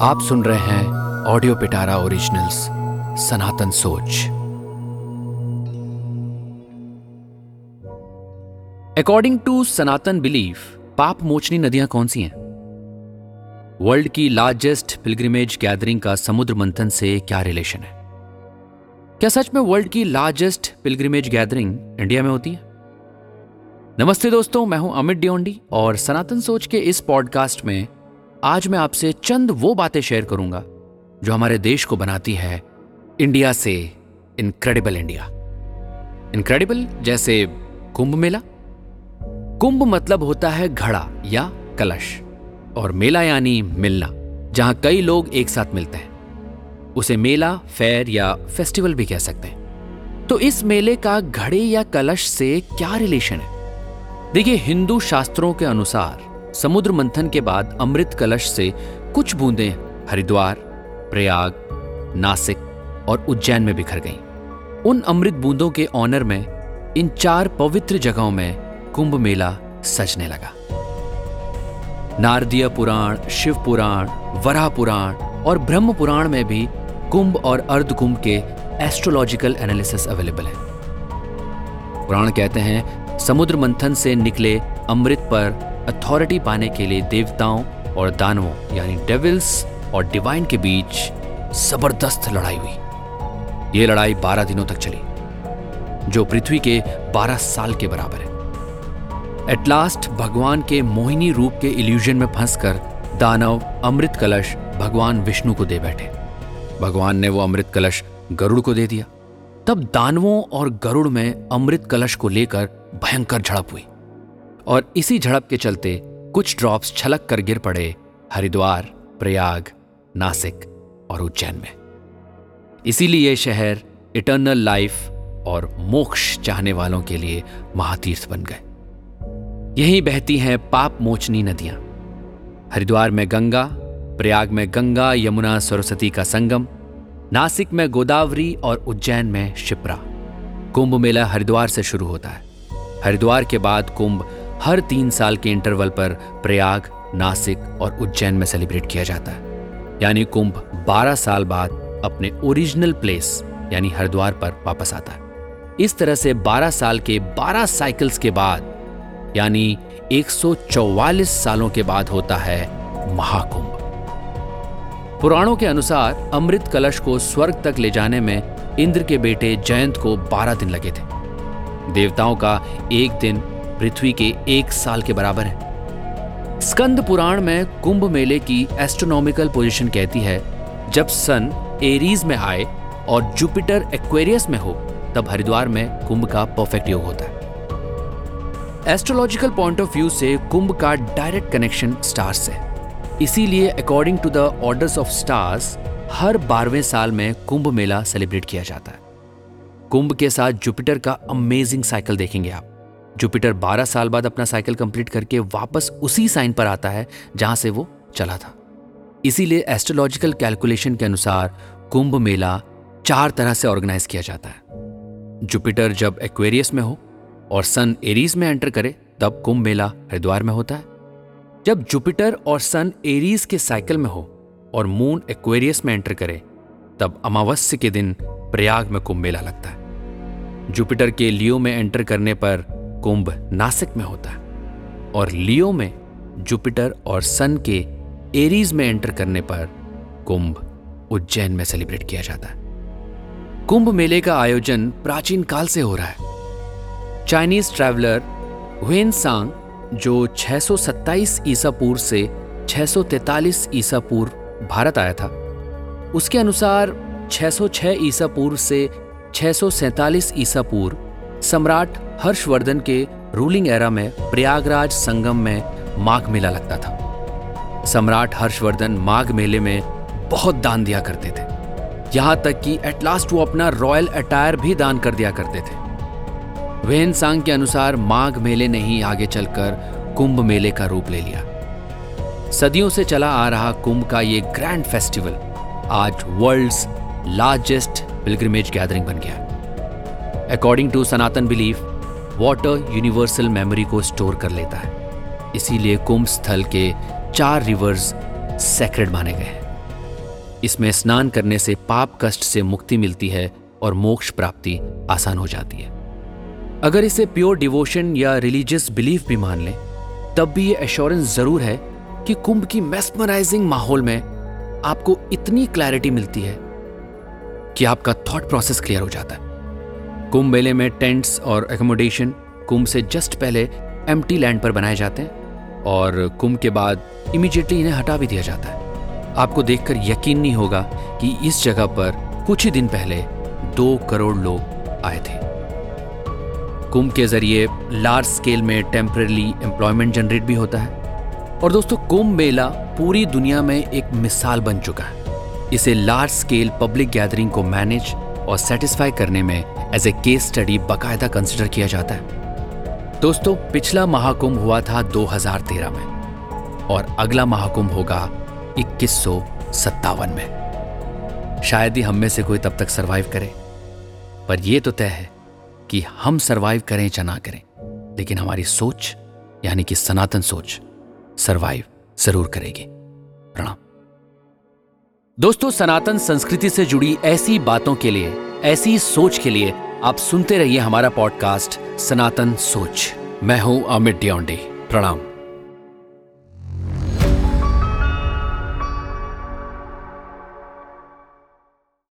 आप सुन रहे हैं ऑडियो पिटारा ओरिजिनल्स, सनातन सोच। अकॉर्डिंग टू सनातन बिलीफ पाप मोचनी नदियाँ कौन सी हैं? वर्ल्ड की लार्जेस्ट पिलग्रिमेज गैदरिंग का समुद्र मंथन से क्या रिलेशन है? क्या सच में वर्ल्ड की लार्जेस्ट पिलग्रिमेज गैदरिंग इंडिया में होती है? नमस्ते दोस्तों, मैं हूँ अमित डियोंडी और सनातन सोच के इस पॉडकास्ट में आज मैं आपसे चंद वो बातें शेयर करूँगा, जो हमारे देश को बनाती है इंडिया से इनक्रेडिबल इंडिया। इनक्रेडिबल जैसे कुंभ मेला? कुंभ मतलब होता है घड़ा या कलश, और मेला यानी मिलना, जहाँ कई लोग एक साथ मिलते हैं। उसे मेला, फेयर या फेस्टिवल भी कह सकते हैं। तो इस मेले का घड़े या कलश से क्या रिलेशन है? देखिए, हिंदू शास्त्रों के अनुसार समुद्र मंथन के बाद अमृत कलश से कुछ बूंदें हरिद्वार, प्रयाग, नासिक और उज्जैन में बिखर गईं। उन अमृत बूंदों के ऑनर में, इन चार पवित्र जगहों में कुंभ मेला सजने लगा नारदीय पुराण, शिव पुराण, वराह पुराण और ब्रह्म पुराण में भी कुंभ और अर्ध कुंभ के एस्ट्रोलॉजिकल एनालिसिस अवेलेबल है पुराण कहते हैं समुद्र मंथन से निकले अमृत पर अथॉरिटी पाने के लिए देवताओं और दानवों, यानी डेविल्स और डिवाइन के बीच ज़बरदस्त लड़ाई हुई। ये लड़ाई 12 दिनों तक चली, जो पृथ्वी के 12 साल के बराबर है। एट लास्ट भगवान के मोहिनी रूप के इल्यूजन में फंसकर दानव अमृत कलश भगवान विष्णु को दे बैठे। भगवान ने वो अमृत कलश गरुड़ को दे दिया। तब दानवों और गरुड़ में अमृत कलश को लेकर भयंकर झड़प हुई। और इसी झड़प के चलते कुछ ड्रॉप्स छलक कर गिर पड़े, हरिद्वार, प्रयाग, नासिक और उज्जैन में। इसीलिए शहर इटर्नल लाइफ और मोक्ष चाहने वालों के लिए महातीर्थ बन गए। यहीं बहती हैं पाप मोचनी नदियाँ। हरिद्वार में गंगा, प्रयाग में गंगा, यमुना, सरस्वती का संगम, नासिक में गोदावरी और उज्जैन में शिप्रा कुंभ मेला हरिद्वार से शुरू होता है। हरिद्वार के बाद कुंभ हर तीन साल के इंटरवल पर प्रयाग, नासिक और उज्जैन में सेलिब्रेट किया जाता है। यानी कुंभ 12 साल बाद अपने ओरिजिनल प्लेस यानी हरिद्वार पर वापस आता है। इस तरह से 12 साल के 12 साइकिल्स के बाद, यानी 144 सालों के बाद होता है महाकुंभ। पुराणों के अनुसार अमृत कलश को स्वर्ग तक ले जाने में इंद्र के बेटे जयंत को 12 दिन लगे थे। देवताओं का एक दिन पृथ्वी के एक साल के बराबर है। स्कंद पुराण में कुंभ मेले की एस्ट्रोनॉमिकल पोजीशन कहती है, जब सन एरीज में आए और जुपिटर एक्वेरियस में हो, तब हरिद्वार में कुंभ का परफेक्ट योग होता है। एस्ट्रोलॉजिकल पॉइंट ऑफ़ व्यू से कुंभ का डायरेक्ट कनेक्शन स्टार्स से इसीलिए according to the orders of stars हर बारहवें साल में कुंभ मेला सेलिब्रेट किया जाता है। कुंभ के साथ जुपिटर का अमेजिंग साइकिल देखेंगे आप। जुपिटर 12 साल बाद अपना साइकिल कंप्लीट करके वापस उसी साइन पर आता है, जहाँ से वो चला था। इसीलिए एस्ट्रोलॉजिकल कैलकुलेशन के अनुसार कुंभ मेला चार तरह से ऑर्गेनाइज किया जाता है। जुपिटर जब एक्वेरियस में हो और सन एरीज में एंटर करे, तब कुंभ मेला हरिद्वार में होता है। जब जुपिटर और सन एरीज के साइकिल में हो और मून एक्वेरियस में एंटर करे, तब अमावस्या के दिन प्रयाग में कुंभ मेला लगता है। जुपिटर के लियो में एंटर करने पर कुंभ नासिक में होता है और लियो में जुपिटर और सन के एरीज में एंटर करने पर कुंभ उज्जैन में सेलिब्रेट किया जाता है। कुंभ मेले का आयोजन प्राचीन काल से हो रहा है। चाइनीज़ ट्रैवलर हुएन सांग, जो 627 ईसा पूर्व से 643 ईसा पूर्व भारत आया था, उसके अनुसार 606 ईसा पूर्व से 647 ईसा पूर्व सम्राट हर्षवर्धन के रूलिंग एरा में प्रयागराज संगम में माघ मेला लगता था। सम्राट हर्षवर्धन माघ मेले में बहुत दान दिया करते थे। यहाँ तक कि एट लास्ट वो अपना रॉयल अटायर भी दान कर दिया करते थे। वेन सांग के अनुसार माघ मेले ने ही आगे चलकर कुंभ मेले का रूप ले लिया। सदियों से चला आ रहा कुंभ का ये ग्रैंड फेस्टिवल आज वर्ल्ड्स लार्जेस्ट पिलग्रिमेज गैदरिंग बन गया। According to Sanatan belief water universal memory को स्टोर कर लेता है। इसीलिए कुंभ स्थल के चार रिवर्स सेक्रेड माने गए हैं। इसमें स्नान करने से पाप कष्ट से मुक्ति मिलती है और मोक्ष प्राप्ति आसान हो जाती है। अगर इसे प्योर डिवोशन या रिलीजियस बिलीफ भी मान लें, तब भी ये एश्योरेंस ज़रूर है कि कुंभ की मेस्मराइजिंग माहौल में आपको इतनी क्लैरिटी मिलती है कि आपका थॉट प्रोसेस क्लियर हो जाता है। कुंभ मेले में टेंट्स और एकोमोडेशन कुंभ से जस्ट पहले एम लैंड पर बनाए जाते हैं और कुंभ के बाद इमीडिएटली इन्हें हटा भी दिया जाता है। आपको देखकर यकीन नहीं होगा कि इस जगह पर कुछ ही दिन पहले दो करोड़ लोग आए थे। कुंभ के ज़रिए लार्ज स्केल में टेम्परली एम्प्लॉयमेंट जनरेट भी होता है। और दोस्तों, कुंभ मेला पूरी दुनिया में एक मिसाल बन चुका है। इसे लार्ज स्केल पब्लिक गैदरिंग को मैनेज और सेटिस्फाई करने में एज ए केस स्टडी बाकायदा कंसिडर किया जाता है। दोस्तों, पिछला महाकुंभ हुआ था 2013 में, और अगला महाकुंभ होगा इक्कीस में। शायद ही हम में से कोई तब तक सरवाइव करे। पर यह तो तय है कि हम सरवाइव करें या ना करें, लेकिन हमारी सोच, यानी कि सनातन सोच सरवाइव ज़रूर करेगी। प्रणाम। दोस्तों, सनातन संस्कृति से जुड़ी ऐसी बातों के लिए ऐसी सोच के लिए आप सुनते रहिए हमारा पॉडकास्ट, सनातन सोच। मैं हूँ अमित डियोंडे। प्रणाम।